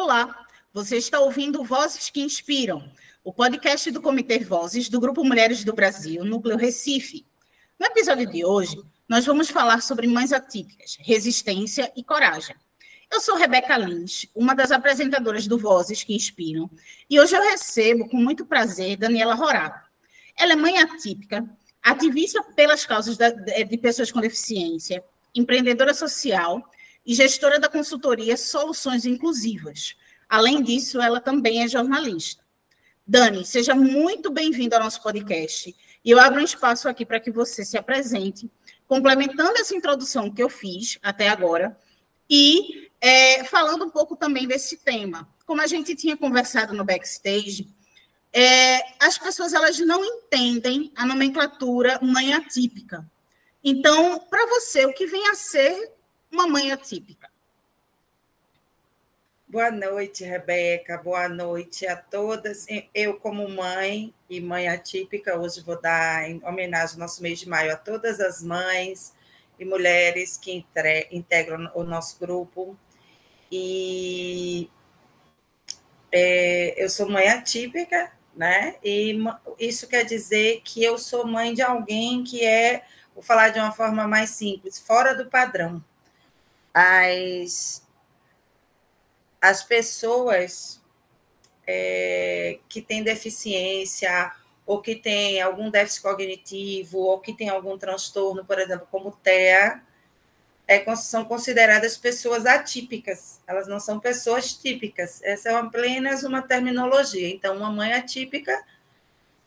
Olá, você está ouvindo Vozes que Inspiram, o podcast do Comitê Vozes do Grupo Mulheres do Brasil, Núcleo Recife. No episódio de hoje, nós vamos falar sobre mães atípicas, resistência e coragem. Eu sou Rebeca Lins, uma das apresentadoras do Vozes que Inspiram, e hoje eu recebo com muito prazer Daniela Rorato. Ela é mãe atípica, ativista pelas causas de pessoas com deficiência, empreendedora social e gestora da consultoria Soluções Inclusivas. Além disso, ela também é jornalista. Dani, seja muito bem-vinda ao nosso podcast. E eu abro um espaço aqui para que você se apresente, complementando essa introdução que eu fiz até agora, e é, falando um pouco também desse tema. Como a gente tinha conversado no backstage, é, as pessoas elas não entendem a nomenclatura mãe atípica. Então, para você, o que vem a ser uma mãe atípica. Boa noite, Rebeca. Boa noite a todas. Eu, como mãe e mãe atípica, hoje vou dar em homenagem ao nosso mês de maio a todas as mães e mulheres que integram o nosso grupo. E é, eu sou mãe atípica, né? E isso quer dizer que eu sou mãe de alguém que é, vou falar de uma forma mais simples, fora do padrão as, as pessoas é, que têm deficiência ou que têm algum déficit cognitivo ou que têm algum transtorno, por exemplo, como TEA, é, são consideradas pessoas atípicas, elas não são pessoas típicas. Essa é apenas uma terminologia. Então, uma mãe atípica,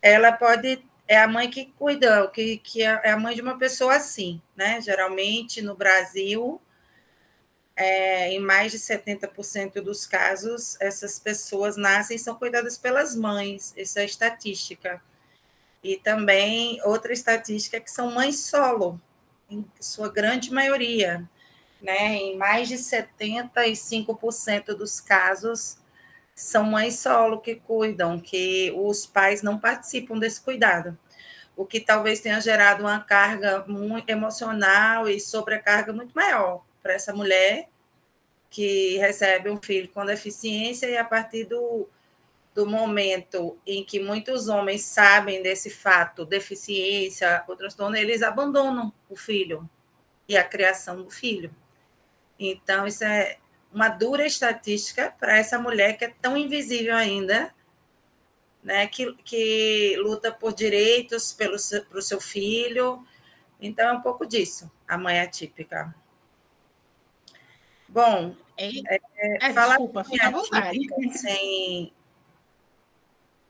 ela pode é a mãe que cuida, que, que é, é a mãe de uma pessoa assim, né? Geralmente no Brasil é, em mais de 70% dos casos, essas pessoas nascem e são cuidadas pelas mães, essa é estatística. E também outra estatística é que são mães solo, em sua grande maioria, né? Em mais de 75% dos casos, são mães solo que cuidam, que os pais não participam desse cuidado. O que talvez tenha gerado uma carga muito emocional e sobrecarga muito maior para essa mulher que recebe um filho com deficiência e a partir do, do momento em que muitos homens sabem desse fato, deficiência, o transtorno, eles abandonam o filho e a criação do filho. Então, isso é uma dura estatística para essa mulher que é tão invisível ainda, né, que, que luta por direitos pelo, para o seu filho. Então, é um pouco disso, a mãe atípica. Bom, é, é, falar desculpa, fica à vontade. sem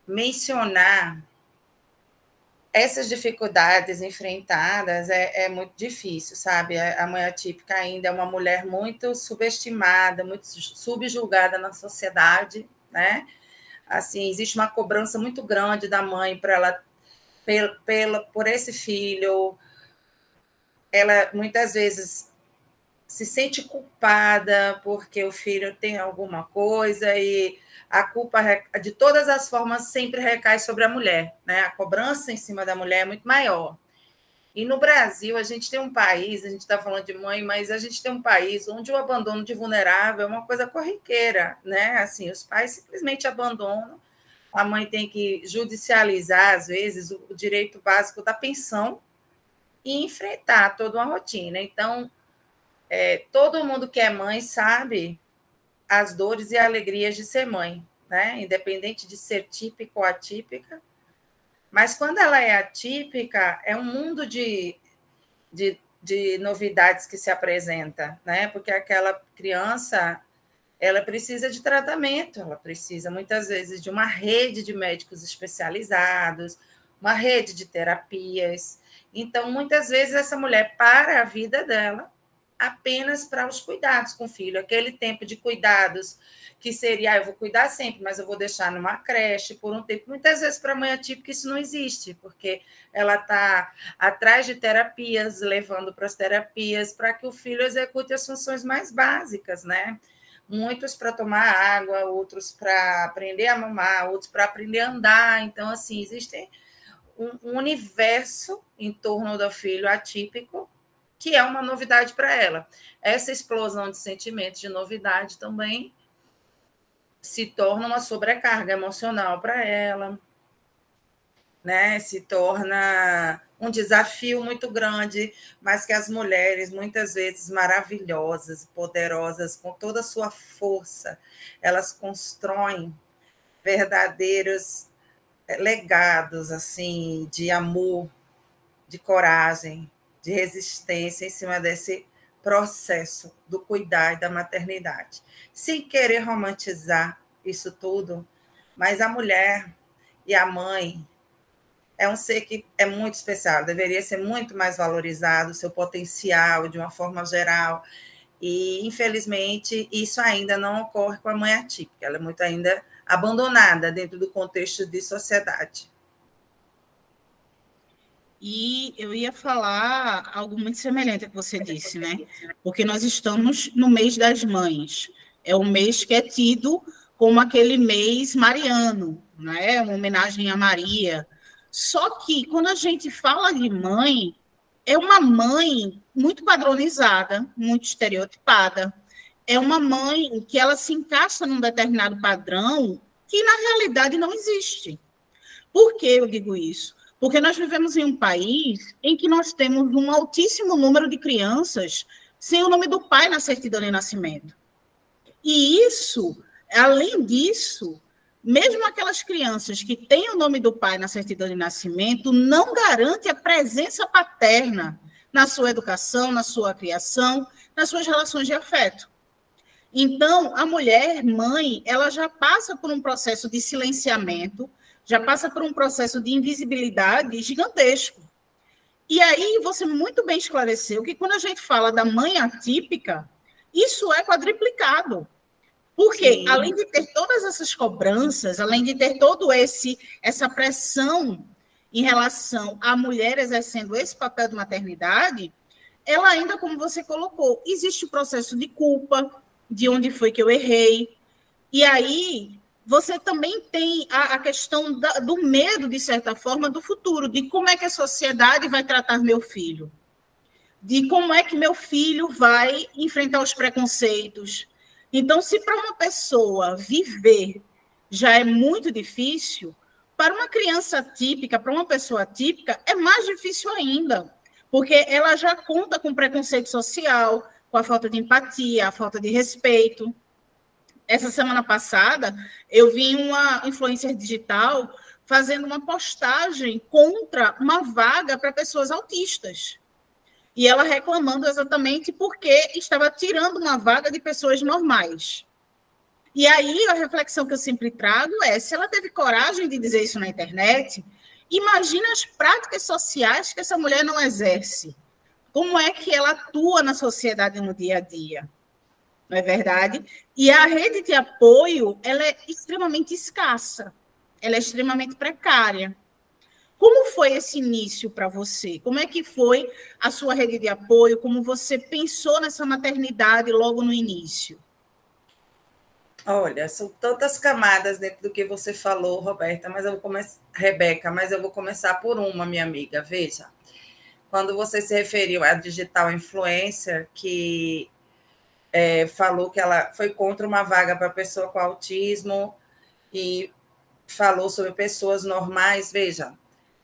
mencionar essas dificuldades enfrentadas é, é, muito difícil, sabe? A mãe atípica ainda é uma mulher muito subestimada, muito subjulgada na sociedade, né? Assim, existe uma cobrança muito grande da mãe para ela pela, pela, por esse filho. Ela muitas vezes se sente culpada porque o filho tem alguma coisa e a culpa de todas as formas sempre recai sobre a mulher, né? A cobrança em cima da mulher é muito maior. E no Brasil, a gente tem um país, a gente está falando de mãe, mas a gente tem um país onde o abandono de vulnerável é uma coisa corriqueira, né? Assim, os pais simplesmente abandonam, a mãe tem que judicializar, às vezes, o direito básico da pensão e enfrentar toda uma rotina. Então, é, todo mundo que é mãe sabe as dores e alegrias de ser mãe, né? Independente de ser típica ou atípica. Mas quando ela é atípica, é um mundo de, de, de novidades que se apresenta, né? Porque aquela criança ela precisa de tratamento, ela precisa muitas vezes de uma rede de médicos especializados, uma rede de terapias. Então, muitas vezes essa mulher para a vida dela apenas para os cuidados com o filho, aquele tempo de cuidados que seria, ah, eu vou cuidar sempre, mas eu vou deixar numa creche por um tempo. Muitas vezes para a mãe atípica isso não existe, porque ela está atrás de terapias, levando para as terapias, para que o filho execute as funções mais básicas, né? Muitos para tomar água, outros para aprender a mamar, outros para aprender a andar. Então, assim, existe um universo em torno do filho atípico que é uma novidade para ela. Essa explosão de sentimentos de novidade também se torna uma sobrecarga emocional para ela, né? Se torna um desafio muito grande, mas que as mulheres, muitas vezes maravilhosas, poderosas, com toda a sua força, elas constroem verdadeiros eh, legados assim de amor, de coragem, de resistência em cima desse processo do cuidar e da maternidade, sem querer romantizar isso tudo, mas a mulher e a mãe é um ser que é muito especial, deveria ser muito mais valorizado, seu potencial de uma forma geral. E, infelizmente, isso ainda não ocorre com a mãe atípica, ela é muito ainda abandonada dentro do contexto de sociedade. E eu ia falar algo muito semelhante ao que você disse, né? Porque nós estamos no mês das mães. É um mês que é tido como aquele mês mariano, né? Uma homenagem a Maria. Só que quando a gente fala de mãe, é uma mãe muito padronizada, muito estereotipada. É uma mãe que ela se encaixa num determinado padrão que na realidade não existe. Por que eu digo isso? Porque nós vivemos em um país em que nós temos um altíssimo número de crianças sem o nome do pai na certidão de nascimento. E isso, além disso, mesmo aquelas crianças que têm o nome do pai na certidão de nascimento, não garante a presença paterna na sua educação, na sua criação, nas suas relações de afeto. Então, a mulher, mãe, ela já passa por um processo de silenciamento, já passa por um processo de invisibilidade gigantesco. E aí você muito bem esclareceu que quando a gente fala da mãe atípica, isso é quadriplicado. Porque Sim. além de ter todas essas cobranças, além de ter todo esse essa pressão em relação à mulher exercendo esse papel de maternidade, ela ainda, como você colocou, existe o processo de culpa, de onde foi que eu errei. E aí você também tem a, a questão da, do medo, de certa forma, do futuro, de como é que a sociedade vai tratar meu filho, de como é que meu filho vai enfrentar os preconceitos. Então, se para uma pessoa viver já é muito difícil, para uma criança típica, para uma pessoa típica, é mais difícil ainda, porque ela já conta com preconceito social, com a falta de empatia, a falta de respeito essa semana passada, eu vi uma influencer digital fazendo uma postagem contra uma vaga para pessoas autistas. E ela reclamando exatamente porque estava tirando uma vaga de pessoas normais. E aí a reflexão que eu sempre trago é: se ela teve coragem de dizer isso na internet, imagina as práticas sociais que essa mulher não exerce. Como é que ela atua na sociedade no dia a dia? Não é verdade? E a rede de apoio ela é extremamente escassa, ela é extremamente precária. Como foi esse início para você? Como é que foi a sua rede de apoio? Como você pensou nessa maternidade logo no início? Olha, são tantas camadas dentro do que você falou, Roberta, mas eu vou começar, Rebeca, mas eu vou começar por uma, minha amiga. Veja, quando você se referiu à digital influencer, que é, falou que ela foi contra uma vaga para pessoa com autismo e falou sobre pessoas normais. Veja,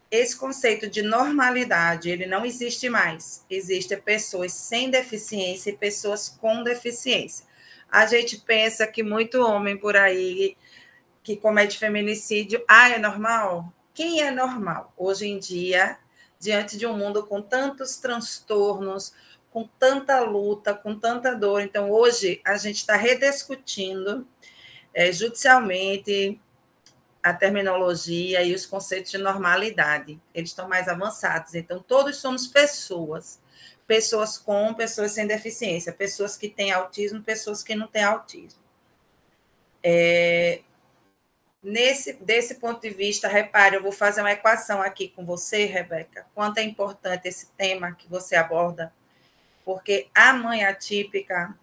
esse conceito de normalidade ele não existe mais. Existem pessoas sem deficiência e pessoas com deficiência. A gente pensa que muito homem por aí que comete feminicídio, ah, é normal? Quem é normal? Hoje em dia, diante de um mundo com tantos transtornos, com tanta luta, com tanta dor. Então, hoje, a gente está rediscutindo é, judicialmente a terminologia e os conceitos de normalidade. Eles estão mais avançados. Então, todos somos pessoas. Pessoas com, pessoas sem deficiência, pessoas que têm autismo, pessoas que não têm autismo. É, nesse desse ponto de vista, repare, eu vou fazer uma equação aqui com você, Rebeca. Quanto é importante esse tema que você aborda porque a mãe atípica,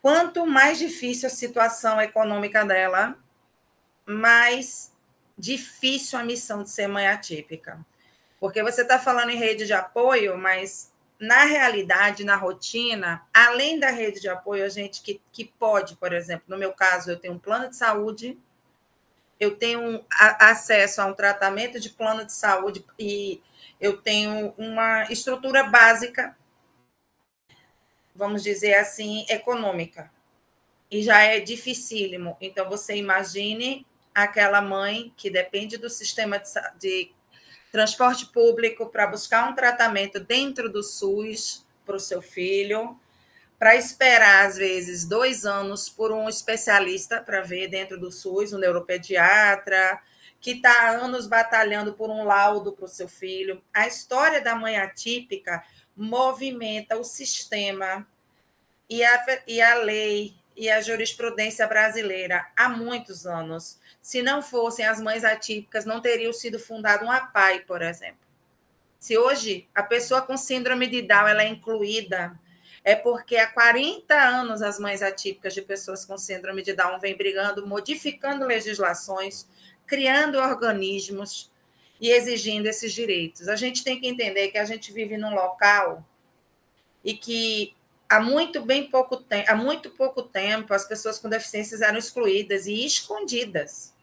quanto mais difícil a situação econômica dela, mais difícil a missão de ser mãe atípica. Porque você está falando em rede de apoio, mas na realidade, na rotina, além da rede de apoio, a gente que, que pode, por exemplo, no meu caso, eu tenho um plano de saúde, eu tenho acesso a um tratamento de plano de saúde e eu tenho uma estrutura básica, vamos dizer assim, econômica. E já é dificílimo. Então, você imagine aquela mãe que depende do sistema de, de transporte público para buscar um tratamento dentro do SUS para o seu filho, para esperar, às vezes, dois anos por um especialista para ver dentro do SUS, um neuropediatra, que está há anos batalhando por um laudo para o seu filho. A história da mãe atípica movimenta o sistema e a, e a lei e a jurisprudência brasileira há muitos anos. Se não fossem as mães atípicas, não teria sido fundado um APAI, por exemplo. Se hoje a pessoa com síndrome de Down ela é incluída, é porque há 40 anos as mães atípicas de pessoas com síndrome de Down vêm brigando, modificando legislações, criando organismos e exigindo esses direitos. A gente tem que entender que a gente vive num local e que há muito bem pouco tempo, há muito pouco tempo, as pessoas com deficiências eram excluídas e escondidas.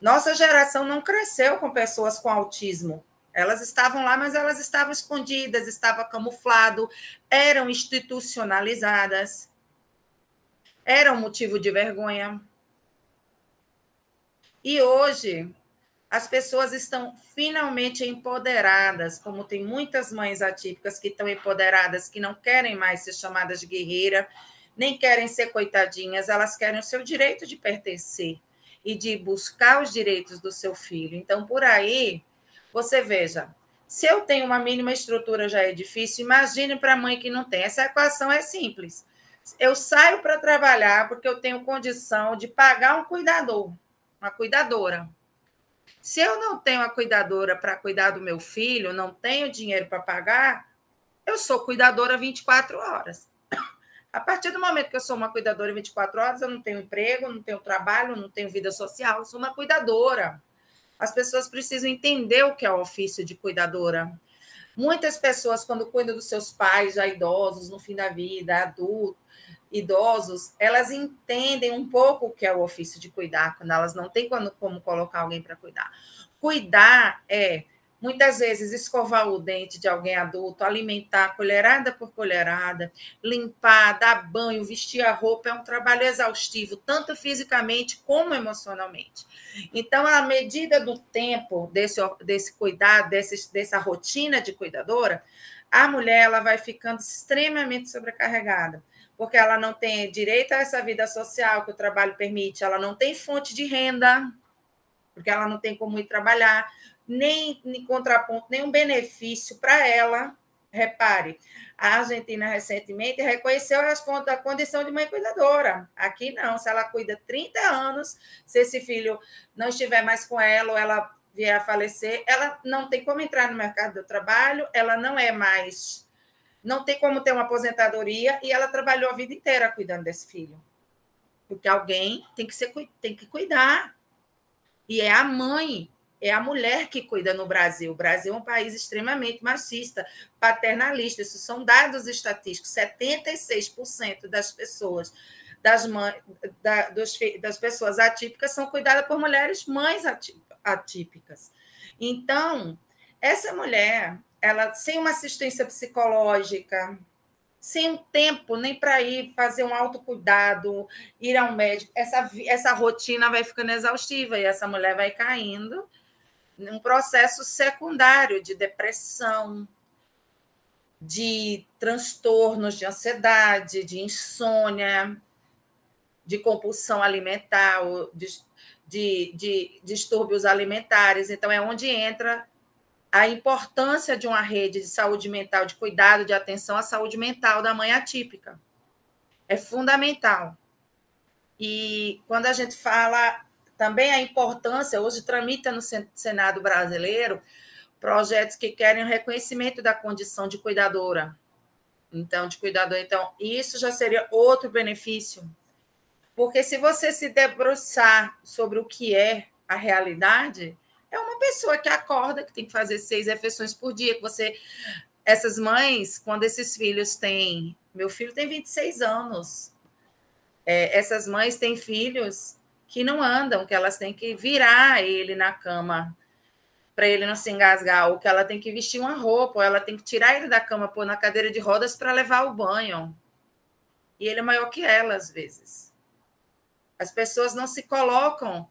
Nossa geração não cresceu com pessoas com autismo. Elas estavam lá, mas elas estavam escondidas, estava camuflado, eram institucionalizadas, eram motivo de vergonha. E hoje as pessoas estão finalmente empoderadas, como tem muitas mães atípicas que estão empoderadas, que não querem mais ser chamadas de guerreira, nem querem ser coitadinhas, elas querem o seu direito de pertencer e de buscar os direitos do seu filho. Então, por aí, você veja, se eu tenho uma mínima estrutura já é difícil, imagine para a mãe que não tem. Essa equação é simples. Eu saio para trabalhar porque eu tenho condição de pagar um cuidador, uma cuidadora. Se eu não tenho a cuidadora para cuidar do meu filho, não tenho dinheiro para pagar, eu sou cuidadora 24 horas. A partir do momento que eu sou uma cuidadora 24 horas, eu não tenho emprego, não tenho trabalho, não tenho vida social, eu sou uma cuidadora. As pessoas precisam entender o que é o ofício de cuidadora. Muitas pessoas, quando cuidam dos seus pais já idosos, no fim da vida, adultos, idosos, elas entendem um pouco o que é o ofício de cuidar, quando elas não têm como, como colocar alguém para cuidar. Cuidar é, muitas vezes, escovar o dente de alguém adulto, alimentar colherada por colherada, limpar, dar banho, vestir a roupa, é um trabalho exaustivo, tanto fisicamente como emocionalmente. Então, à medida do tempo desse, desse cuidado, desse, dessa rotina de cuidadora, a mulher ela vai ficando extremamente sobrecarregada porque ela não tem direito a essa vida social que o trabalho permite, ela não tem fonte de renda, porque ela não tem como ir trabalhar, nem em contraponto, nenhum benefício para ela. Repare, a Argentina recentemente reconheceu a condição de mãe cuidadora. Aqui não, se ela cuida 30 anos, se esse filho não estiver mais com ela ou ela vier a falecer, ela não tem como entrar no mercado do trabalho, ela não é mais não tem como ter uma aposentadoria e ela trabalhou a vida inteira cuidando desse filho. Porque alguém tem que, ser, tem que cuidar. E é a mãe, é a mulher que cuida no Brasil. O Brasil é um país extremamente machista, paternalista. Isso são dados estatísticos. 76% das pessoas, das, mães, da, dos, das pessoas atípicas são cuidadas por mulheres mães atípicas. Então, essa mulher, ela sem uma assistência psicológica, sem um tempo nem para ir fazer um autocuidado, ir ao médico, essa, essa rotina vai ficando exaustiva e essa mulher vai caindo num processo secundário de depressão, de transtornos de ansiedade, de insônia, de compulsão alimentar, de, de, de distúrbios alimentares. Então, é onde entra a importância de uma rede de saúde mental, de cuidado, de atenção à saúde mental da mãe atípica. É fundamental. E quando a gente fala também a importância, hoje tramita no Senado brasileiro projetos que querem o reconhecimento da condição de cuidadora. Então, de cuidador. Então, isso já seria outro benefício. Porque se você se debruçar sobre o que é a realidade, é uma pessoa que acorda, que tem que fazer seis refeições por dia, que você essas mães, quando esses filhos têm. Meu filho tem 26 anos. É, essas mães têm filhos que não andam, que elas têm que virar ele na cama para ele não se engasgar, ou que ela tem que vestir uma roupa, ou ela tem que tirar ele da cama, pôr na cadeira de rodas para levar ao banho. E ele é maior que ela, às vezes. As pessoas não se colocam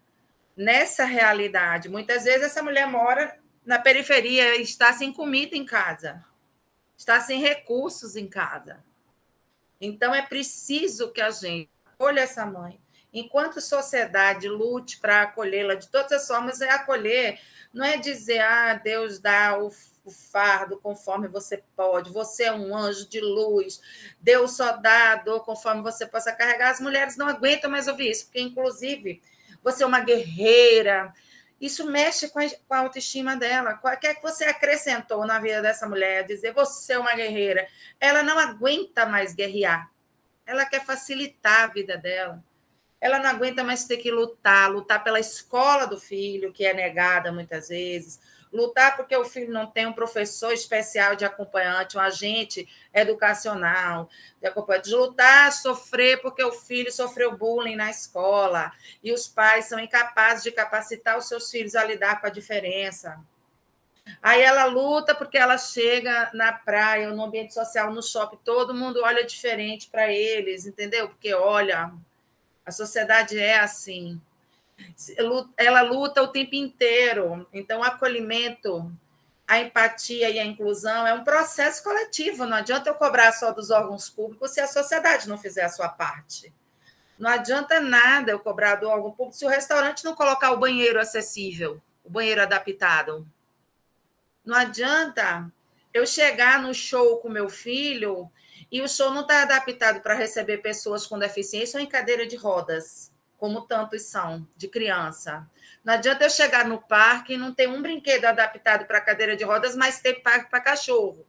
nessa realidade. Muitas vezes essa mulher mora na periferia, está sem comida em casa, está sem recursos em casa. Então é preciso que a gente olhe essa mãe. Enquanto sociedade lute para acolhê-la de todas as formas, é acolher, não é dizer, ah, Deus dá o fardo conforme você pode, você é um anjo de luz, Deus só dá a dor conforme você possa carregar. As mulheres não aguentam mais ouvir isso, porque, inclusive, você é uma guerreira. Isso mexe com a, autoestima dela. O que é que você acrescentou na vida dessa mulher? Dizer você é uma guerreira. Ela não aguenta mais guerrear. Ela quer facilitar a vida dela. Ela não aguenta mais ter que lutar, lutar pela escola do filho, que é negada muitas vezes, lutar porque o filho não tem um professor especial de acompanhante, um agente educacional de acompanhante, lutar, sofrer porque o filho sofreu bullying na escola e os pais são incapazes de capacitar os seus filhos a lidar com a diferença. Aí ela luta porque ela chega na praia, no ambiente social, no shopping, todo mundo olha diferente para eles, entendeu? Porque olha, a sociedade é assim ela luta o tempo inteiro. Então, o acolhimento, a empatia e a inclusão é um processo coletivo. Não adianta eu cobrar só dos órgãos públicos se a sociedade não fizer a sua parte. Não adianta nada eu cobrar do órgão público se o restaurante não colocar o banheiro acessível, o banheiro adaptado. Não adianta eu chegar no show com meu filho e o show não está adaptado para receber pessoas com deficiência ou em cadeira de rodas como tantos são, de criança. Não adianta eu chegar no parque e não ter um brinquedo adaptado para cadeira de rodas, mas ter parque para cachorro.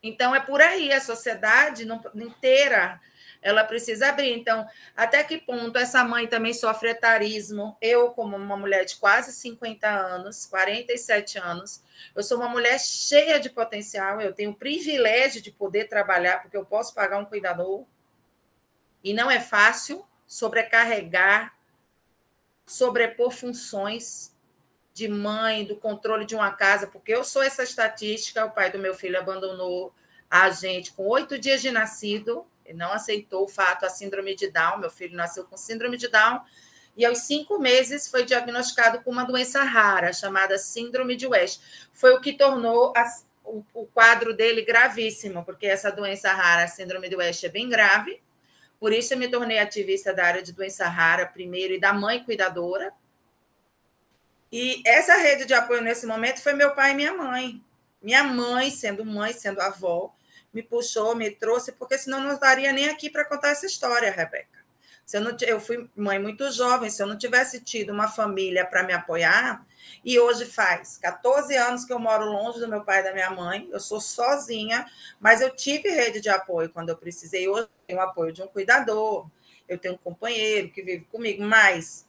Então, é por aí, a sociedade inteira ela precisa abrir. Então, até que ponto essa mãe também sofre etarismo? Eu, como uma mulher de quase 50 anos, 47 anos, eu sou uma mulher cheia de potencial, eu tenho o privilégio de poder trabalhar, porque eu posso pagar um cuidador, e não é fácil sobrecarregar, sobrepor funções de mãe, do controle de uma casa, porque eu sou essa estatística. O pai do meu filho abandonou a gente com oito dias de nascido, ele não aceitou o fato, a síndrome de Down. Meu filho nasceu com síndrome de Down, e aos cinco meses foi diagnosticado com uma doença rara, chamada Síndrome de West. Foi o que tornou a, o, o, quadro dele gravíssimo, porque essa doença rara, a Síndrome de West, é bem grave por isso, eu me tornei ativista da área de doença rara primeiro e da mãe cuidadora. E essa rede de apoio nesse momento foi meu pai e minha mãe. Minha mãe, sendo mãe, sendo avó, me puxou, me trouxe, porque senão não estaria nem aqui para contar essa história, Rebeca. Se eu, não, eu fui mãe muito jovem, se eu não tivesse tido uma família para me apoiar, e hoje faz 14 anos que eu moro longe do meu pai e da minha mãe, eu sou sozinha, mas eu tive rede de apoio quando eu precisei. Hoje eu tenho o apoio de um cuidador, eu tenho um companheiro que vive comigo, mas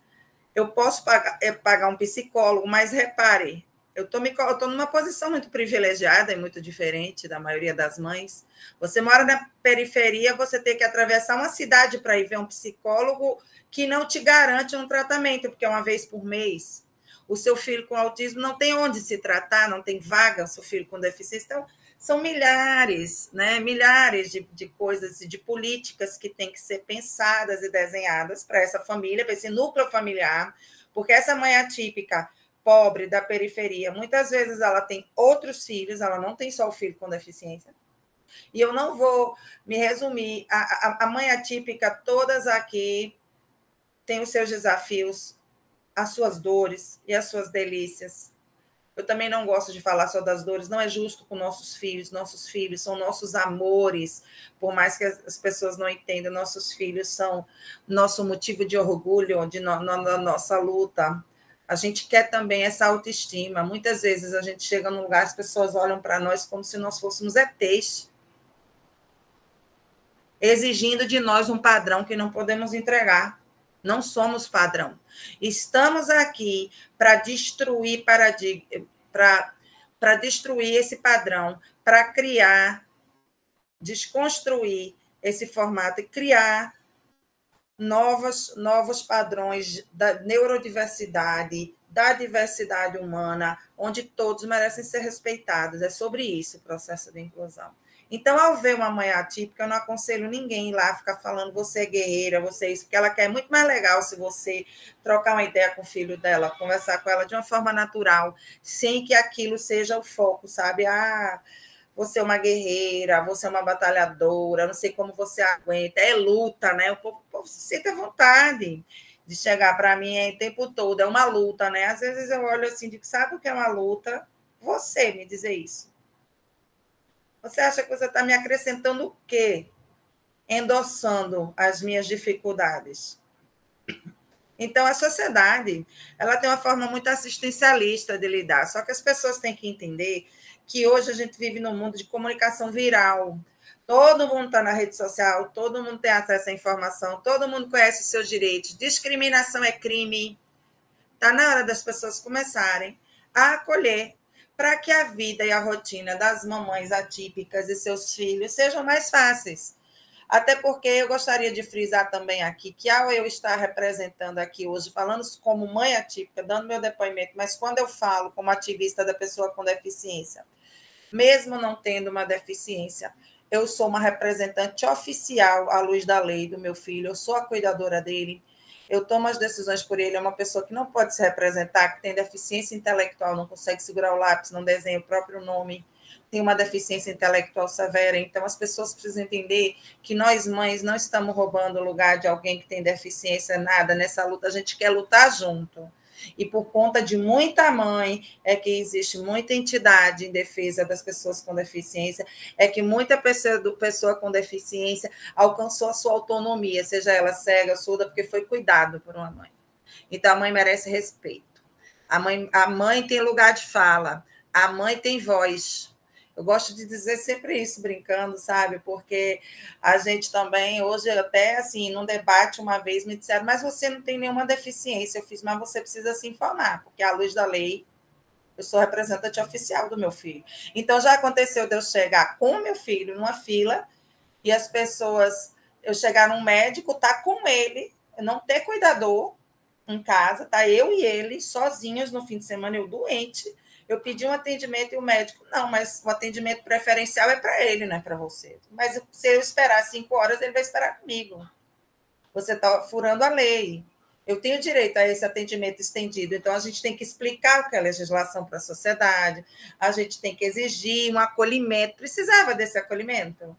eu posso pagar, é, pagar um psicólogo, mas repare, eu estou numa posição muito privilegiada e muito diferente da maioria das mães. Você mora na periferia, você tem que atravessar uma cidade para ir ver um psicólogo que não te garante um tratamento, porque é uma vez por mês. O seu filho com autismo não tem onde se tratar, não tem vaga, o seu filho com deficiência. Então, são milhares, né? milhares de, de coisas e de políticas que têm que ser pensadas e desenhadas para essa família, para esse núcleo familiar, porque essa mãe atípica pobre da periferia, muitas vezes ela tem outros filhos, ela não tem só o filho com deficiência. E eu não vou me resumir. A, a, a mãe atípica, todas aqui têm os seus desafios, as suas dores e as suas delícias. Eu também não gosto de falar só das dores, não é justo com nossos filhos. Nossos filhos são nossos amores, por mais que as pessoas não entendam, nossos filhos são nosso motivo de orgulho, de no, no, nossa luta. A gente quer também essa autoestima. Muitas vezes a gente chega num lugar, as pessoas olham para nós como se nós fôssemos ETs, exigindo de nós um padrão que não podemos entregar. Não somos padrão. Estamos aqui para destruir para para destruir esse padrão, para criar, desconstruir esse formato e criar novos, novos padrões da neurodiversidade, da diversidade humana, onde todos merecem ser respeitados. É sobre isso o processo de inclusão. Então, ao ver uma mãe atípica, eu não aconselho ninguém ir lá ficar falando você é guerreira, você é isso, porque ela quer muito mais legal se você trocar uma ideia com o filho dela, conversar com ela de uma forma natural, sem que aquilo seja o foco, sabe? Ah, você é uma guerreira, você é uma batalhadora, não sei como você aguenta, é luta, né? O povo, o povo se sente à vontade de chegar para mim é o tempo todo, é uma luta, né? Às vezes eu olho assim, digo, sabe o que é uma luta? Você me dizer isso. Você acha que você está me acrescentando o quê? Endossando as minhas dificuldades. Então, a sociedade ela tem uma forma muito assistencialista de lidar, só que as pessoas têm que entender que hoje a gente vive num mundo de comunicação viral. Todo mundo está na rede social, todo mundo tem acesso à informação, todo mundo conhece os seus direitos. Discriminação é crime. Está na hora das pessoas começarem a acolher para que a vida e a rotina das mamães atípicas e seus filhos sejam mais fáceis. Até porque eu gostaria de frisar também aqui que, ao eu estar representando aqui hoje, falando como mãe atípica, dando meu depoimento, mas quando eu falo como ativista da pessoa com deficiência, mesmo não tendo uma deficiência, eu sou uma representante oficial à luz da lei do meu filho, eu sou a cuidadora dele, eu tomo as decisões por ele, é uma pessoa que não pode se representar, que tem deficiência intelectual, não consegue segurar o lápis, não desenha o próprio nome, tem uma deficiência intelectual severa. Então, as pessoas precisam entender que nós, mães, não estamos roubando o lugar de alguém que tem deficiência, nada. Nessa luta, a gente quer lutar junto. E por conta de muita mãe, é que existe muita entidade em defesa das pessoas com deficiência, é que muita pessoa, pessoa com deficiência alcançou a sua autonomia, seja ela cega, surda, porque foi cuidado por uma mãe. Então a mãe merece respeito. A mãe, a mãe tem lugar de fala, a mãe tem voz. Eu gosto de dizer sempre isso, brincando, sabe? Porque a gente também, hoje, até assim, num debate uma vez, me disseram, mas você não tem nenhuma deficiência. Eu fiz, mas você precisa se informar, porque à luz da lei, eu sou representante oficial do meu filho. Então, já aconteceu de eu chegar com meu filho numa fila e as pessoas, eu chegar num médico, tá com ele, não ter cuidador em casa, tá eu e ele sozinhos no fim de semana, eu doente eu pedi um atendimento e o médico, não, mas o atendimento preferencial é para ele, não é para você. Mas se eu esperar cinco horas, ele vai esperar comigo. Você está furando a lei. Eu tenho direito a esse atendimento estendido. Então, a gente tem que explicar o que é legislação para a sociedade, a gente tem que exigir um acolhimento. Precisava desse acolhimento?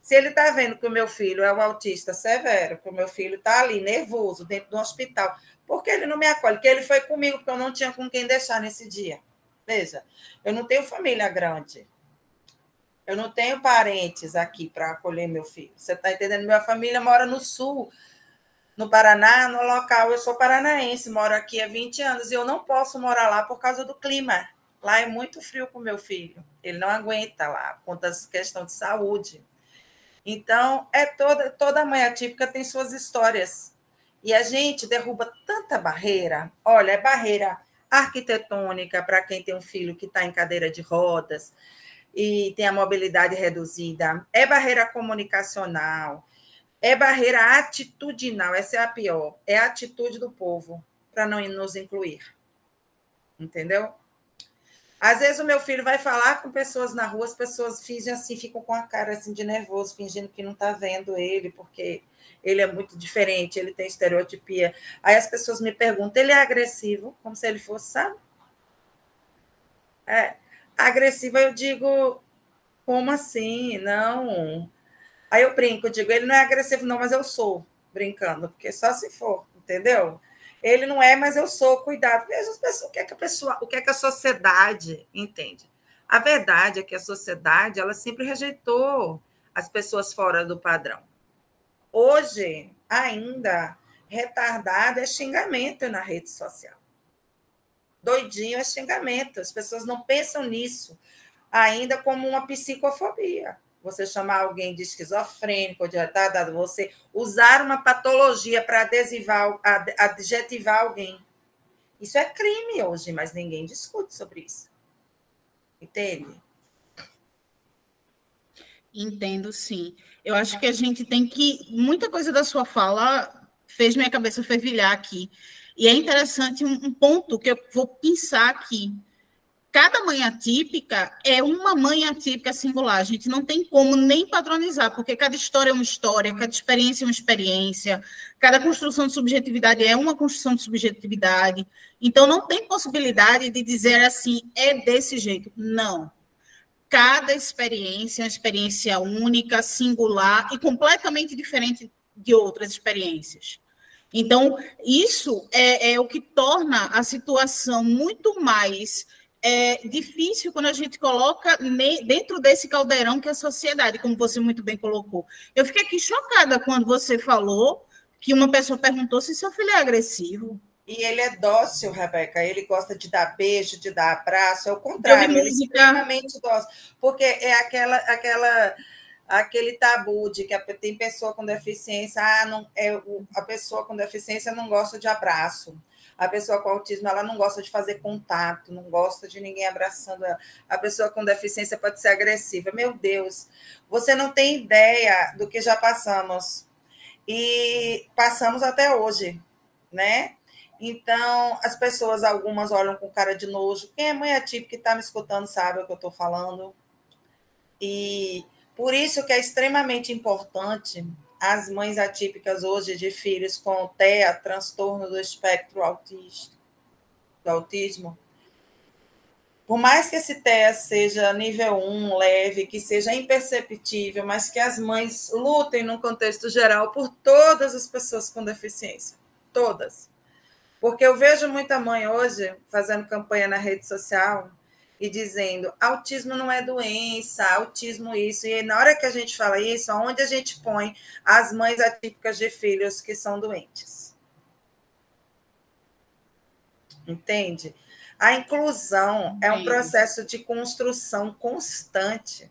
Se ele está vendo que o meu filho é um autista severo, que o meu filho está ali nervoso dentro do hospital, por que ele não me acolhe? Porque ele foi comigo, porque eu não tinha com quem deixar nesse dia. Veja, eu não tenho família grande. Eu não tenho parentes aqui para acolher meu filho. Você está entendendo? Minha família mora no sul, no Paraná, no local. Eu sou paranaense, moro aqui há 20 anos e eu não posso morar lá por causa do clima. Lá é muito frio com meu filho. Ele não aguenta lá, por conta da questão de saúde. Então, é toda, toda mãe atípica tem suas histórias. E a gente derruba tanta barreira. Olha, é barreira arquitetônica para quem tem um filho que está em cadeira de rodas e tem a mobilidade reduzida, é barreira comunicacional, é barreira atitudinal, essa é a pior, é a atitude do povo para não nos incluir. Entendeu? Às vezes o meu filho vai falar com pessoas na rua, as pessoas fingem assim, ficam com a cara assim de nervoso, fingindo que não está vendo ele, porque ele é muito diferente, ele tem estereotipia. Aí as pessoas me perguntam, ele é agressivo? Como se ele fosse, sabe? É, agressivo, eu digo, como assim? Não. Aí eu brinco, digo, ele não é agressivo, não, mas eu sou, brincando, porque só se for, entendeu? Ele não é, mas eu sou, cuidado. Veja as pessoas, o que é que a pessoa, o que é que a sociedade entende? A verdade é que a sociedade ela sempre rejeitou as pessoas fora do padrão. Hoje, ainda, retardado é xingamento na rede social. Doidinho é xingamento. As pessoas não pensam nisso ainda como uma psicofobia. Você chamar alguém de esquizofrênico, de retardado, você usar uma patologia para adesivar, adjetivar alguém. Isso é crime hoje, mas ninguém discute sobre isso. Entende? Entendo, sim. Eu acho que a gente tem que. Muita coisa da sua fala fez minha cabeça fervilhar aqui. E é interessante um, ponto que eu vou pensar aqui. Cada mãe atípica é uma mãe atípica singular. A gente não tem como nem padronizar, porque cada história é uma história, cada experiência é uma experiência, cada construção de subjetividade é uma construção de subjetividade. Então, não tem possibilidade de dizer assim, é desse jeito. Não cada experiência é uma experiência única, singular e completamente diferente de outras experiências. Então, isso é, é o que torna a situação muito mais é, difícil quando a gente coloca dentro desse caldeirão que é a sociedade, como você muito bem colocou. Eu fiquei aqui chocada quando você falou que uma pessoa perguntou se seu filho é agressivo. E ele é dócil, Rebeca. Ele gosta de dar beijo, de dar abraço. É o contrário, ele é extremamente dócil. Porque é aquela, aquela, aquele tabu de que tem pessoa com deficiência, ah, não, é, a pessoa com deficiência não gosta de abraço. A pessoa com autismo ela não gosta de fazer contato, não gosta de ninguém abraçando ela. A pessoa com deficiência pode ser agressiva. Meu Deus, você não tem ideia do que já passamos. E passamos até hoje, né? Então, as pessoas, algumas olham com cara de nojo. Quem é mãe atípica que está me escutando sabe o que eu estou falando. E por isso que é extremamente importante as mães atípicas hoje de filhos com TEA, transtorno do espectro autista, do autismo. Por mais que esse TEA seja nível 1, leve, que seja imperceptível, mas que as mães lutem no contexto geral por todas as pessoas com deficiência. Todas porque eu vejo muita mãe hoje fazendo campanha na rede social e dizendo autismo não é doença, autismo isso. E na hora que a gente fala isso, aonde a gente põe as mães atípicas de filhos que são doentes? Entende? A inclusão é um processo de construção constante.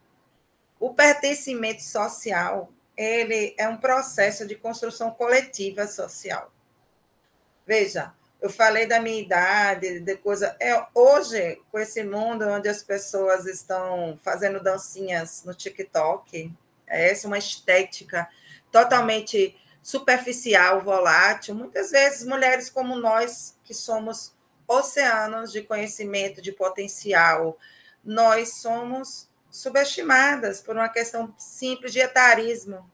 O pertencimento social, ele é um processo de construção coletiva social. Veja, eu falei da minha idade, de coisa. É, hoje, com esse mundo onde as pessoas estão fazendo dancinhas no TikTok, é essa uma estética totalmente superficial, volátil. Muitas vezes, mulheres como nós, que somos oceanos de conhecimento, de potencial, nós somos subestimadas por uma questão simples de etarismo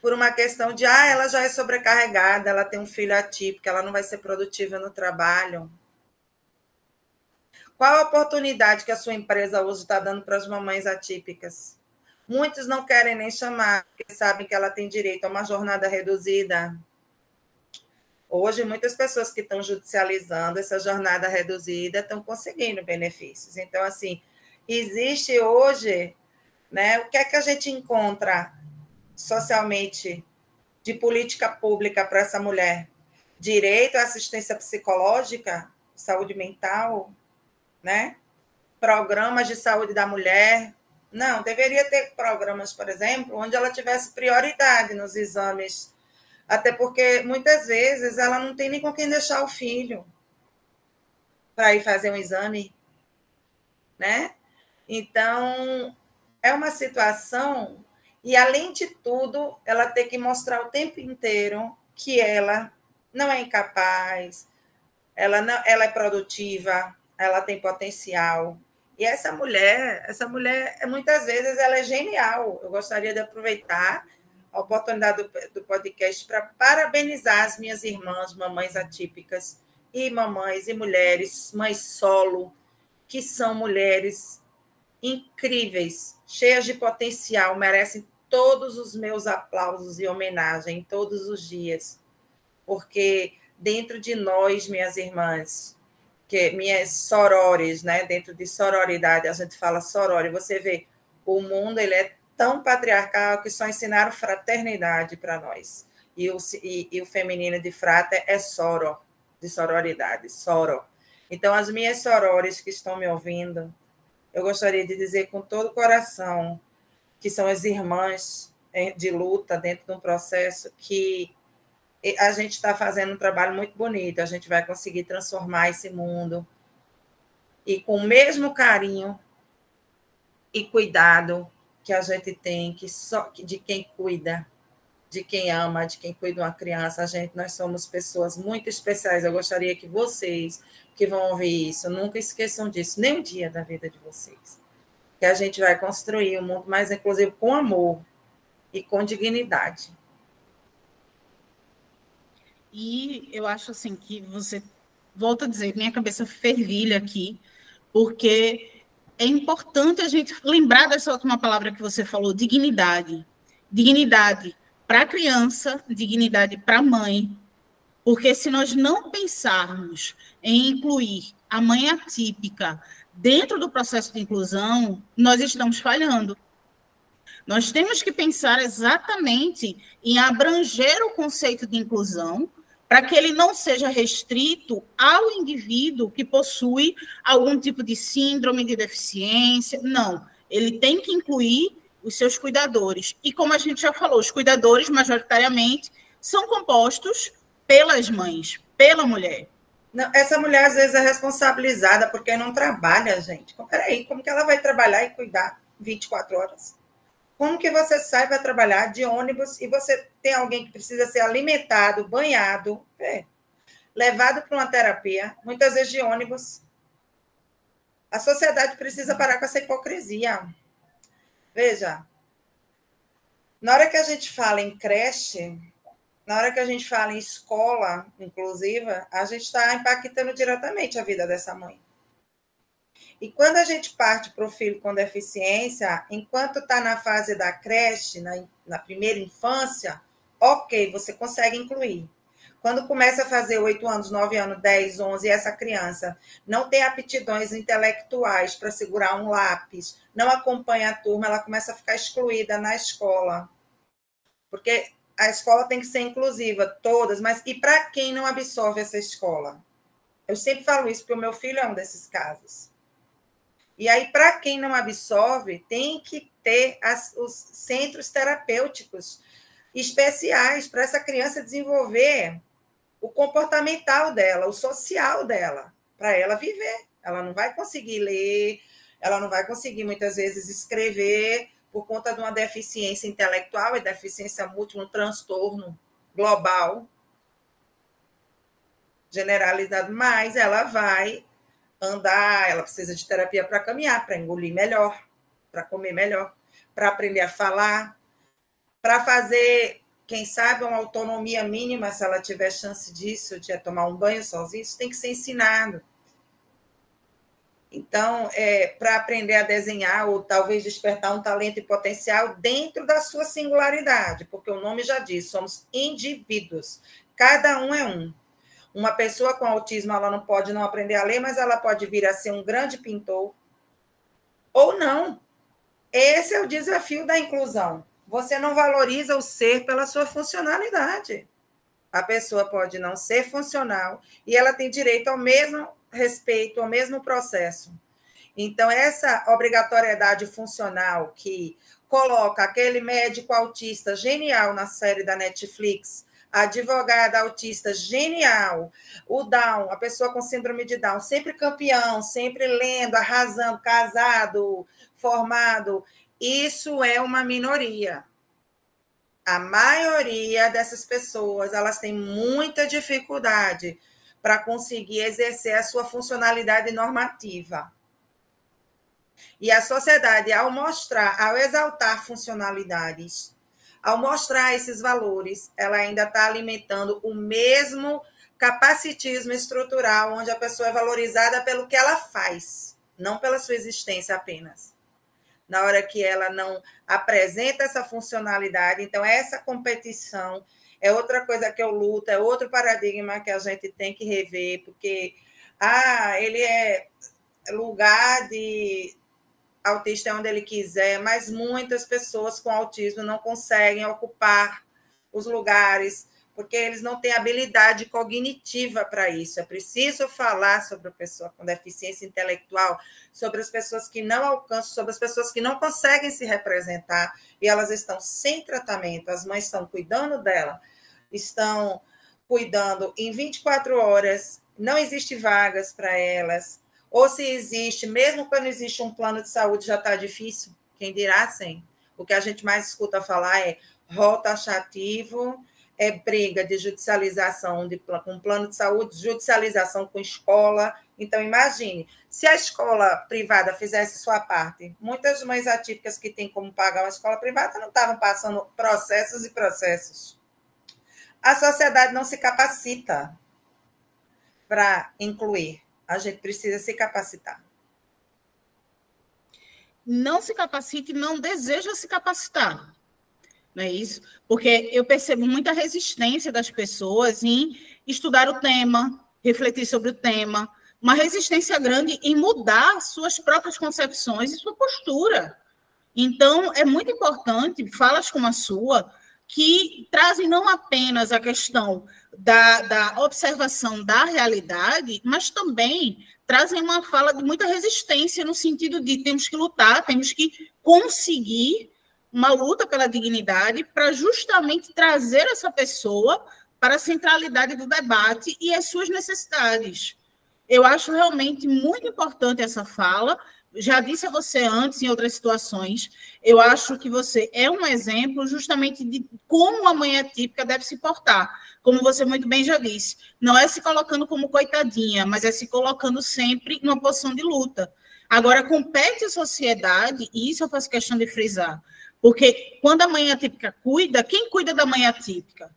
por uma questão de, ah, ela já é sobrecarregada, ela tem um filho atípico, ela não vai ser produtiva no trabalho. Qual a oportunidade que a sua empresa hoje está dando para as mamães atípicas? Muitos não querem nem chamar, porque sabem que ela tem direito a uma jornada reduzida. Hoje, muitas pessoas que estão judicializando essa jornada reduzida estão conseguindo benefícios. Então, assim, existe hoje, né? O que é que a gente encontra socialmente de política pública para essa mulher? Direito à assistência psicológica, saúde mental, né? Programas de saúde da mulher. Não, deveria ter programas, por exemplo, onde ela tivesse prioridade nos exames. Até porque muitas vezes ela não tem nem com quem deixar o filho para ir fazer um exame, né? Então, é uma situação e, além de tudo, ela tem que mostrar o tempo inteiro que ela não é incapaz, ela, não, ela é produtiva, ela tem potencial. E essa mulher, essa mulher, muitas vezes, ela é genial. Eu gostaria de aproveitar a oportunidade do, do podcast para parabenizar as minhas irmãs, mamães atípicas, e mamães e mulheres, mães solo, que são mulheres incríveis, cheias de potencial, merecem todos os meus aplausos e homenagem todos os dias, porque dentro de nós, minhas irmãs, que minhas sorores, né, dentro de sororidade, a gente fala sorore, você vê, o mundo ele é tão patriarcal que só ensinaram fraternidade para nós. E o, e, e o feminino de frata é soro, de sororidade, soro. Então, as minhas sorores que estão me ouvindo, eu gostaria de dizer com todo o coração que são as irmãs de luta dentro de um processo que a gente está fazendo um trabalho muito bonito, a gente vai conseguir transformar esse mundo. e com o mesmo carinho e cuidado que a gente tem que só de quem cuida, de quem ama, de quem cuida de uma criança. A gente, nós somos pessoas muito especiais. Eu gostaria que vocês que vão ouvir isso nunca esqueçam disso, nem um dia da vida de vocês. Que a gente vai construir um mundo mais inclusivo com amor e com dignidade. E eu acho assim que você volta a dizer, minha cabeça fervilha aqui, porque é importante a gente lembrar dessa última palavra que você falou, dignidade. Dignidade para a criança, dignidade para a mãe, porque se nós não pensarmos em incluir a mãe atípica dentro do processo de inclusão, nós estamos falhando. Nós temos que pensar exatamente em abranger o conceito de inclusão para que ele não seja restrito ao indivíduo que possui algum tipo de síndrome de deficiência. Não, ele tem que incluir os seus cuidadores. E como a gente já falou, os cuidadores, majoritariamente, são compostos pelas mães, pela mulher. Não, essa mulher, às vezes, é responsabilizada porque não trabalha, gente. Peraí, como que ela vai trabalhar e cuidar 24 horas? Como que você sai para trabalhar de ônibus e você tem alguém que precisa ser alimentado, banhado, é, levado para uma terapia, muitas vezes de ônibus? A sociedade precisa parar com essa hipocrisia. Veja, na hora que a gente fala em creche, na hora que a gente fala em escola inclusiva, a gente está impactando diretamente a vida dessa mãe. E quando a gente parte para o filho com deficiência, enquanto está na fase da creche, na, na primeira infância, ok, você consegue incluir. Quando começa a fazer 8 anos, 9 anos, 10, 11, e essa criança não tem aptidões intelectuais para segurar um lápis, não acompanha a turma, ela começa a ficar excluída na escola. Porque a escola tem que ser inclusiva, todas, mas e para quem não absorve essa escola? Eu sempre falo isso, porque o meu filho é um desses casos. E aí, para quem não absorve, tem que ter as, os centros terapêuticos especiais para essa criança desenvolver o comportamental dela, o social dela, para ela viver. Ela não vai conseguir ler, ela não vai conseguir muitas vezes escrever por conta de uma deficiência intelectual e deficiência múltipla, um transtorno global generalizado, mas ela vai andar, ela precisa de terapia para caminhar, para engolir melhor, para comer melhor, para aprender a falar, para fazer, quem sabe, uma autonomia mínima, se ela tiver chance disso, de tomar um banho sozinha, isso tem que ser ensinado. Então, é, para aprender a desenhar ou talvez despertar um talento e potencial dentro da sua singularidade, porque o nome já diz, somos indivíduos, cada um é um. Uma pessoa com autismo, ela não pode não aprender a ler, mas ela pode vir a ser um grande pintor. Ou não. Esse é o desafio da inclusão. Você não valoriza o ser pela sua funcionalidade. A pessoa pode não ser funcional e ela tem direito ao mesmo respeito, ao mesmo processo. Então, essa obrigatoriedade funcional que coloca aquele médico autista genial na série da Netflix advogada autista genial, o Down, a pessoa com síndrome de Down, sempre campeão, sempre lendo, arrasando, casado, formado, isso é uma minoria. A maioria dessas pessoas, elas têm muita dificuldade para conseguir exercer a sua funcionalidade normativa. E a sociedade, ao mostrar, ao exaltar funcionalidades, ao mostrar esses valores, ela ainda está alimentando o mesmo capacitismo estrutural, onde a pessoa é valorizada pelo que ela faz, não pela sua existência apenas. Na hora que ela não apresenta essa funcionalidade, então essa competição é outra coisa que eu luto, é outro paradigma que a gente tem que rever, porque ah, ele é lugar de autista onde ele quiser, mas muitas pessoas com autismo não conseguem ocupar os lugares, porque eles não têm habilidade cognitiva para isso. É preciso falar sobre a pessoa com deficiência intelectual, sobre as pessoas que não alcançam, sobre as pessoas que não conseguem se representar e elas estão sem tratamento, as mães estão cuidando dela, estão cuidando em 24 horas, não existe vagas para elas, Ou se existe, mesmo quando existe um plano de saúde, já está difícil? Quem dirá sem? O que a gente mais escuta falar é rol taxativo, é briga de judicialização de, com plano de saúde, judicialização com escola. Então, imagine, se a escola privada fizesse sua parte, muitas mães atípicas que têm como pagar uma escola privada não estavam passando processos e processos. A sociedade não se capacita para incluir. A gente precisa se capacitar. Não se capacita e não deseja se capacitar não é isso? Porque eu percebo muita resistência das pessoas em estudar o tema, refletir sobre o tema, uma resistência grande em mudar suas próprias concepções e sua postura. Então, é muito importante, falas como a sua, que trazem não apenas a questão da, da observação da realidade, mas também trazem uma fala de muita resistência no sentido de temos que lutar, temos que conseguir uma luta pela dignidade para justamente trazer essa pessoa para a centralidade do debate e as suas necessidades. Eu acho realmente muito importante essa fala. Já disse a você antes, em outras situações, eu acho que você é um exemplo justamente de como a mãe atípica deve se portar. Como você muito bem já disse, não é se colocando como coitadinha, mas é se colocando sempre numa posição de luta. Agora, compete à sociedade, e isso eu faço questão de frisar, porque quando a mãe atípica cuida, quem cuida da mãe atípica?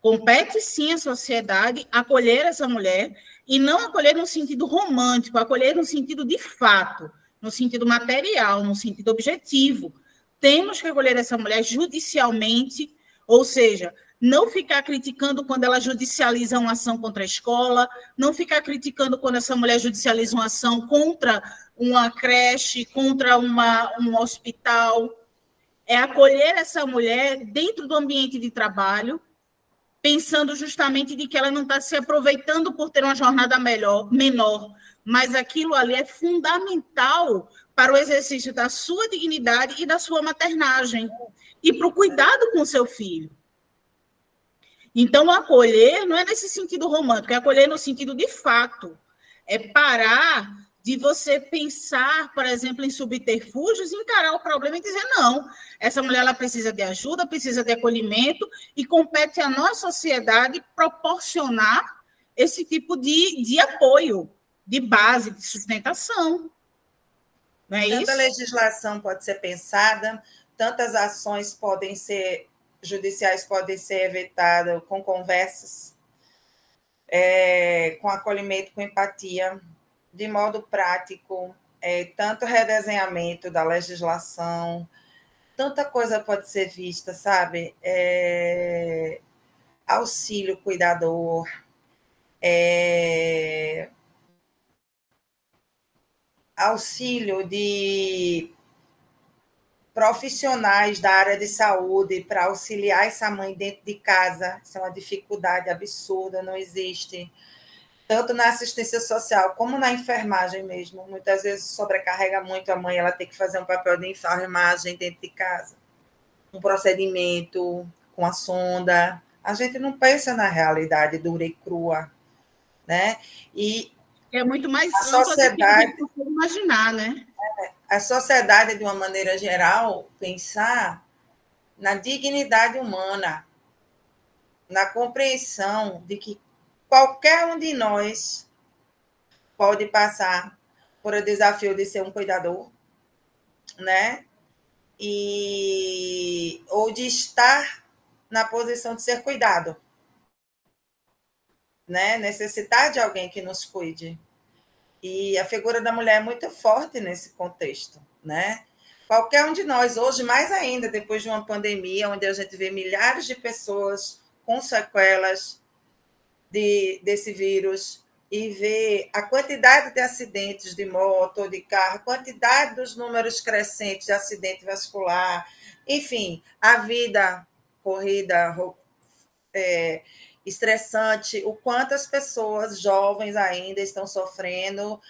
Compete sim à sociedade acolher essa mulher e não acolher no sentido romântico, acolher no sentido de fato, no sentido material, no sentido objetivo. Temos que acolher essa mulher judicialmente, ou seja, não ficar criticando quando ela judicializa uma ação contra a escola, não ficar criticando quando essa mulher judicializa uma ação contra uma creche, contra uma, um hospital é acolher essa mulher dentro do ambiente de trabalho, pensando justamente de que ela não está se aproveitando por ter uma jornada melhor, menor, mas aquilo ali é fundamental para o exercício da sua dignidade e da sua maternagem e para o cuidado com seu filho. Então, acolher não é nesse sentido romântico, é acolher no sentido de fato. É parar de você pensar, por exemplo, em subterfúgios, encarar o problema e dizer não, essa mulher ela precisa de ajuda, precisa de acolhimento e compete à nossa sociedade proporcionar esse tipo de, de apoio, de base, de sustentação. Não é Tanta isso? legislação pode ser pensada, tantas ações podem ser judiciais podem ser evitadas com conversas, é, com acolhimento, com empatia, de modo prático, é, tanto redesenhamento da legislação, tanta coisa pode ser vista, sabe? É, auxílio cuidador, é, auxílio de profissionais da área de saúde para auxiliar essa mãe dentro de casa. Isso é uma dificuldade absurda, não existe tanto na assistência social como na enfermagem mesmo. Muitas vezes sobrecarrega muito a mãe, ela tem que fazer um papel de enfermagem dentro de casa, um procedimento com a sonda. A gente não pensa na realidade dura e crua, né? E é muito mais a sociedade do que imaginar, né? É, a sociedade de uma maneira geral pensar na dignidade humana, na compreensão de que qualquer um de nós pode passar por o desafio de ser um cuidador, né? E ou de estar na posição de ser cuidado, né? Necessitar de alguém que nos cuide. E a figura da mulher é muito forte nesse contexto, né? Qualquer um de nós, hoje mais ainda, depois de uma pandemia, onde a gente vê milhares de pessoas com sequelas, de, desse vírus e ver a quantidade de acidentes de moto de carro, quantidade dos números crescentes de acidente vascular, enfim, a vida corrida é, estressante, o quanto as pessoas jovens ainda estão sofrendo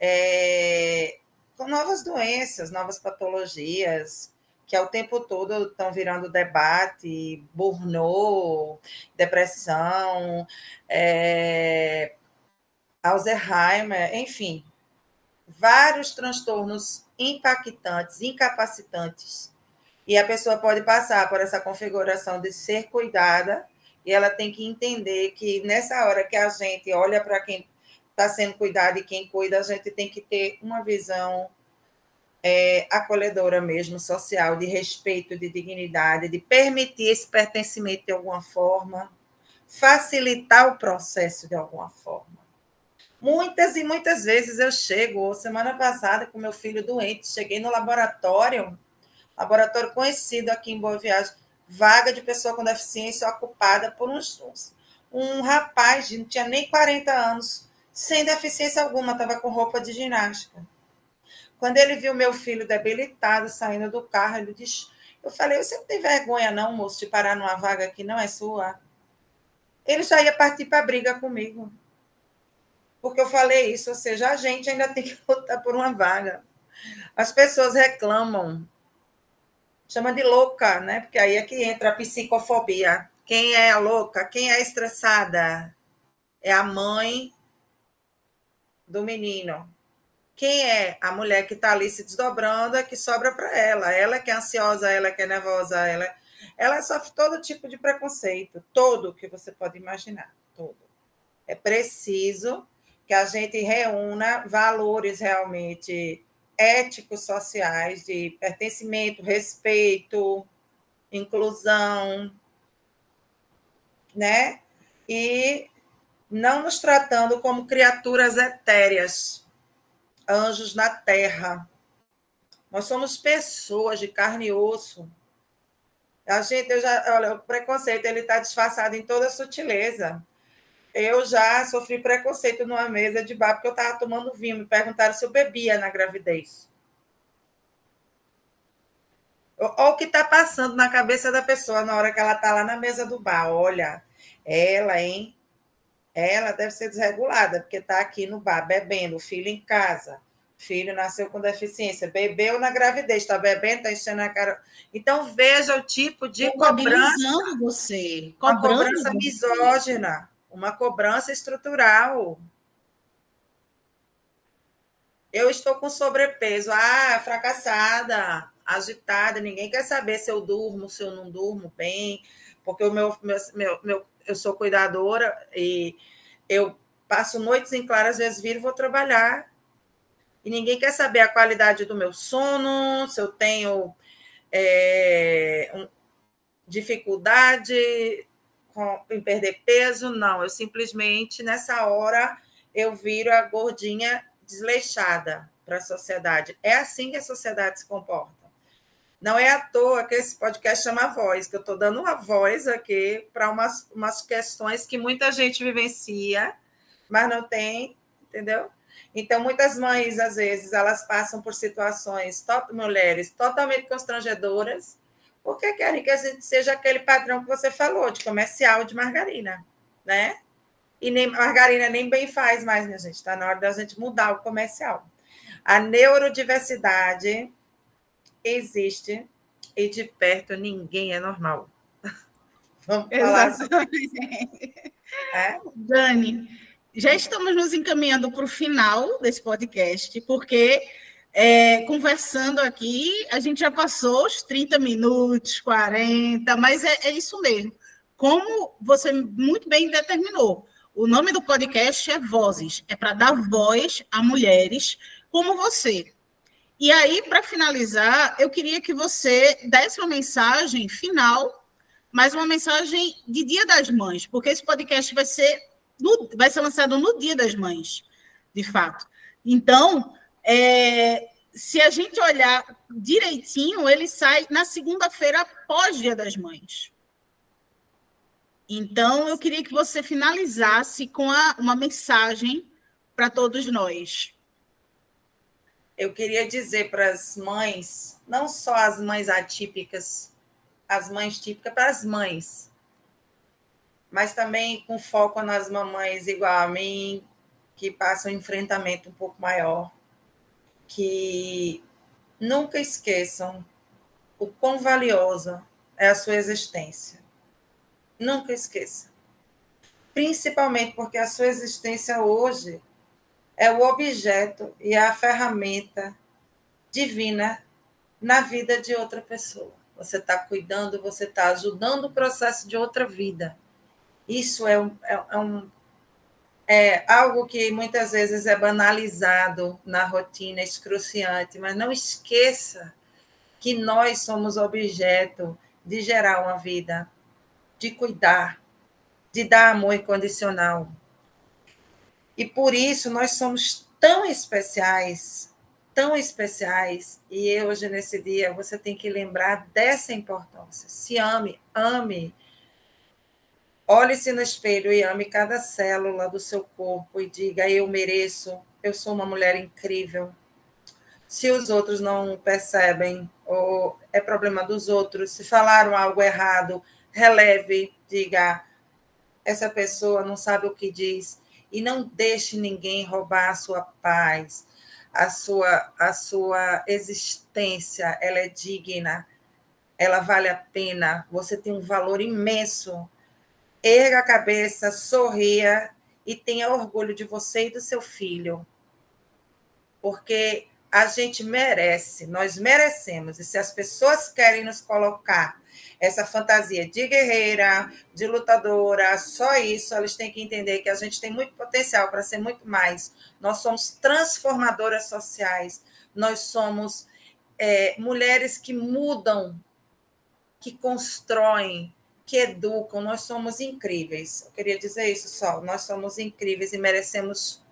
é, com novas doenças, novas patologias, que ao tempo todo estão virando debate, burnout, depressão, é, Alzheimer, enfim. vários transtornos impactantes, incapacitantes. E a pessoa pode passar por essa configuração de ser cuidada, e ela tem que entender que nessa hora que a gente olha para quem está sendo cuidado e quem cuida, a gente tem que ter uma visão é, acolhedora mesmo, social, de respeito, de dignidade, de permitir esse pertencimento de alguma forma, facilitar o processo de alguma forma. Muitas e muitas vezes eu chego, semana passada, com meu filho doente, cheguei no laboratório, laboratório conhecido aqui em Boa Viagem, vaga de pessoa com deficiência ocupada por uns, uns um rapaz, não tinha nem 40 anos, sem deficiência alguma, estava com roupa de ginástica. Quando ele viu meu filho debilitado saindo do carro, ele disse: Eu falei, você não tem vergonha, não, moço, de parar numa vaga que não é sua? Ele já ia partir para a briga comigo porque eu falei isso, ou seja, a gente ainda tem que lutar por uma vaga. As pessoas reclamam, chama de louca, né? Porque aí é que entra a psicofobia. Quem é a louca? Quem é estressada? É a mãe do menino. Quem é a mulher que está ali se desdobrando é que sobra para ela. Ela que é ansiosa, ela que é nervosa, ela, ela sofre todo tipo de preconceito, todo que você pode imaginar, todo. É preciso que a gente reúna valores realmente éticos sociais de pertencimento, respeito, inclusão, né? E não nos tratando como criaturas etéreas, anjos na terra. Nós somos pessoas de carne e osso. A gente, eu já, olha, o preconceito ele está disfarçado em toda sutileza eu já sofri preconceito numa mesa de bar porque eu estava tomando vinho. Me perguntaram se eu bebia na gravidez. Olha o que está passando na cabeça da pessoa na hora que ela está lá na mesa do bar. Olha, ela, hein? Ela deve ser desregulada, porque está aqui no bar bebendo, filho em casa. Filho nasceu com deficiência, bebeu na gravidez, está bebendo, está enchendo a cara. Então, veja o tipo de cobrança. você. Uma cobrança você. misógina uma cobrança estrutural. Eu estou com sobrepeso, ah, fracassada, agitada, ninguém quer saber se eu durmo, se eu não durmo bem, porque o meu, meu, meu, meu eu sou cuidadora e eu passo noites em claro, às vezes viro e vou trabalhar. E ninguém quer saber a qualidade do meu sono, se eu tenho é, um, dificuldade com, em perder peso, não. Eu simplesmente, nessa hora, eu viro a gordinha desleixada para a sociedade. É assim que a sociedade se comporta. Não é à toa que esse podcast chama Voz, que eu estou dando uma voz aqui para umas, umas questões que muita gente vivencia, mas não tem, entendeu? Então, muitas mães, às vezes, elas passam por situações, mulheres totalmente constrangedoras, porque querem que a gente seja aquele padrão que você falou, de comercial de margarina, né? E nem margarina nem bem faz mais, minha gente. Está na hora da gente mudar o comercial. A neurodiversidade existe e de perto ninguém é normal. Vamos falar Exatamente. É? Dani, já estamos nos encaminhando para o final desse podcast, porque é, conversando aqui, a gente já passou os 30 minutos, 40, mas é, é isso mesmo. Como você muito bem determinou, o nome do podcast é Vozes, é para dar voz a mulheres como você. E aí, para finalizar, eu queria que você desse uma mensagem final, mas uma mensagem de Dia das Mães, porque esse podcast vai ser, no, vai ser lançado no Dia das Mães, de fato. Então, é, se a gente olhar direitinho, ele sai na segunda-feira após Dia das Mães. Então, eu queria que você finalizasse com a, uma mensagem para todos nós. Eu queria dizer para as mães, não só as mães atípicas, as mães típicas, para as mães, mas também com foco nas mamães igual a mim, que passam um enfrentamento um pouco maior que nunca esqueçam o quão valiosa é a sua existência. Nunca esqueça. Principalmente porque a sua existência hoje é o objeto e a ferramenta divina na vida de outra pessoa. Você está cuidando, você está ajudando o processo de outra vida. Isso é, um, é, é, um, é algo que muitas vezes é banalizado na rotina, excruciante, mas não esqueça que nós somos objeto de gerar uma vida, de cuidar, de dar amor incondicional. E por isso nós somos tão especiais, tão especiais, e hoje, nesse dia, você tem que lembrar dessa importância. Se ame, ame. Olhe-se no espelho e ame cada célula do seu corpo e diga: Eu mereço, eu sou uma mulher incrível. Se os outros não percebem, ou é problema dos outros, se falaram algo errado, releve, diga: Essa pessoa não sabe o que diz. E não deixe ninguém roubar a sua paz, a sua, a sua existência, ela é digna, ela vale a pena, você tem um valor imenso. Erga a cabeça, sorria e tenha orgulho de você e do seu filho. Porque a gente merece, nós merecemos. E se as pessoas querem nos colocar essa fantasia de guerreira, de lutadora, só isso, eles têm que entender que a gente tem muito potencial para ser muito mais. Nós somos transformadoras sociais, nós somos é, mulheres que mudam, que constroem, que educam, nós somos incríveis. Eu queria dizer isso só, nós somos incríveis e merecemos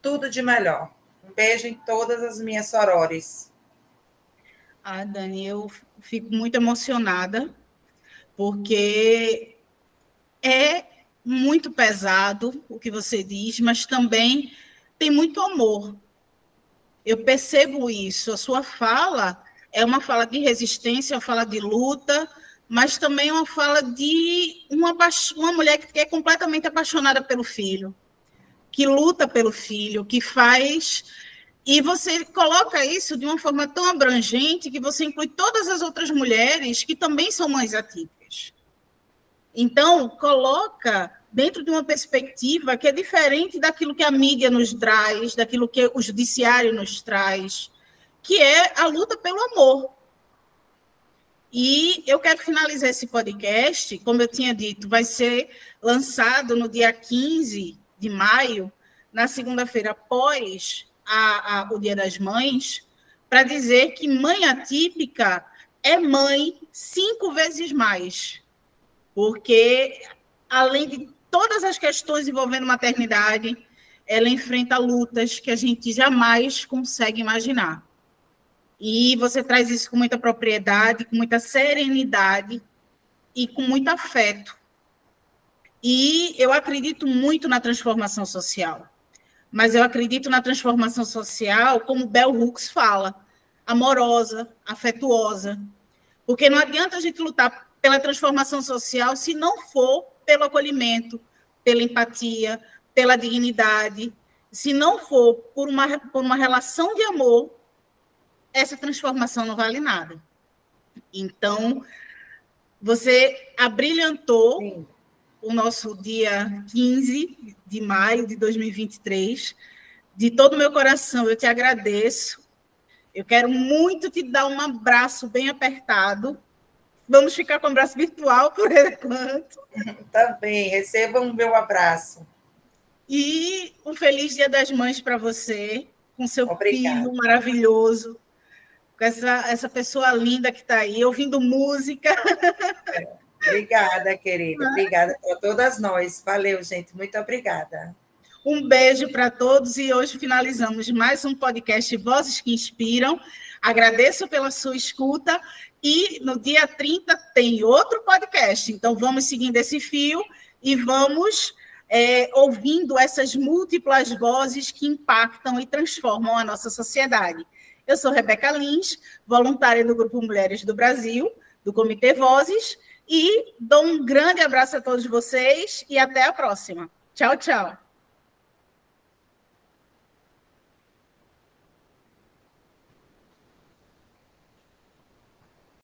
tudo de melhor. Um beijo em todas as minhas sorores. Ah, Dani, eu fico muito emocionada porque é muito pesado o que você diz, mas também tem muito amor. Eu percebo isso. A sua fala é uma fala de resistência, uma fala de luta, mas também uma fala de uma, uma mulher que é completamente apaixonada pelo filho, que luta pelo filho, que faz. E você coloca isso de uma forma tão abrangente que você inclui todas as outras mulheres que também são mães atípicas. Então, coloca dentro de uma perspectiva que é diferente daquilo que a mídia nos traz, daquilo que o judiciário nos traz, que é a luta pelo amor. E eu quero finalizar esse podcast, como eu tinha dito, vai ser lançado no dia 15 de maio, na segunda-feira após a, a, o Dia das Mães, para dizer que mãe atípica é mãe cinco vezes mais porque além de todas as questões envolvendo maternidade, ela enfrenta lutas que a gente jamais consegue imaginar. E você traz isso com muita propriedade, com muita serenidade e com muito afeto. E eu acredito muito na transformação social. Mas eu acredito na transformação social, como Bell Hooks fala, amorosa, afetuosa. Porque não adianta a gente lutar pela transformação social se não for pelo acolhimento, pela empatia, pela dignidade, se não for por uma, por uma relação de amor, essa transformação não vale nada. Então, você abrilhantou Sim. o nosso dia 15 de maio de 2023. De todo o meu coração, eu te agradeço. Eu quero muito te dar um abraço bem apertado Vamos ficar com o abraço virtual por enquanto. Tá bem, recebam o meu abraço. E um feliz Dia das Mães para você, com seu Obrigada. filho maravilhoso, com essa, essa pessoa linda que está aí, ouvindo música. É. Obrigada, querida. Obrigada para todas nós. Valeu, gente. Muito obrigada. Um beijo para todos e hoje finalizamos mais um podcast Vozes que Inspiram. Agradeço pela sua escuta e no dia 30 tem outro podcast. Então vamos seguindo esse fio e vamos é, ouvindo essas múltiplas vozes que impactam e transformam a nossa sociedade. Eu sou Rebeca Lins, voluntária do Grupo Mulheres do Brasil, do Comitê Vozes, e dou um grande abraço a todos vocês e até a próxima. Tchau, tchau.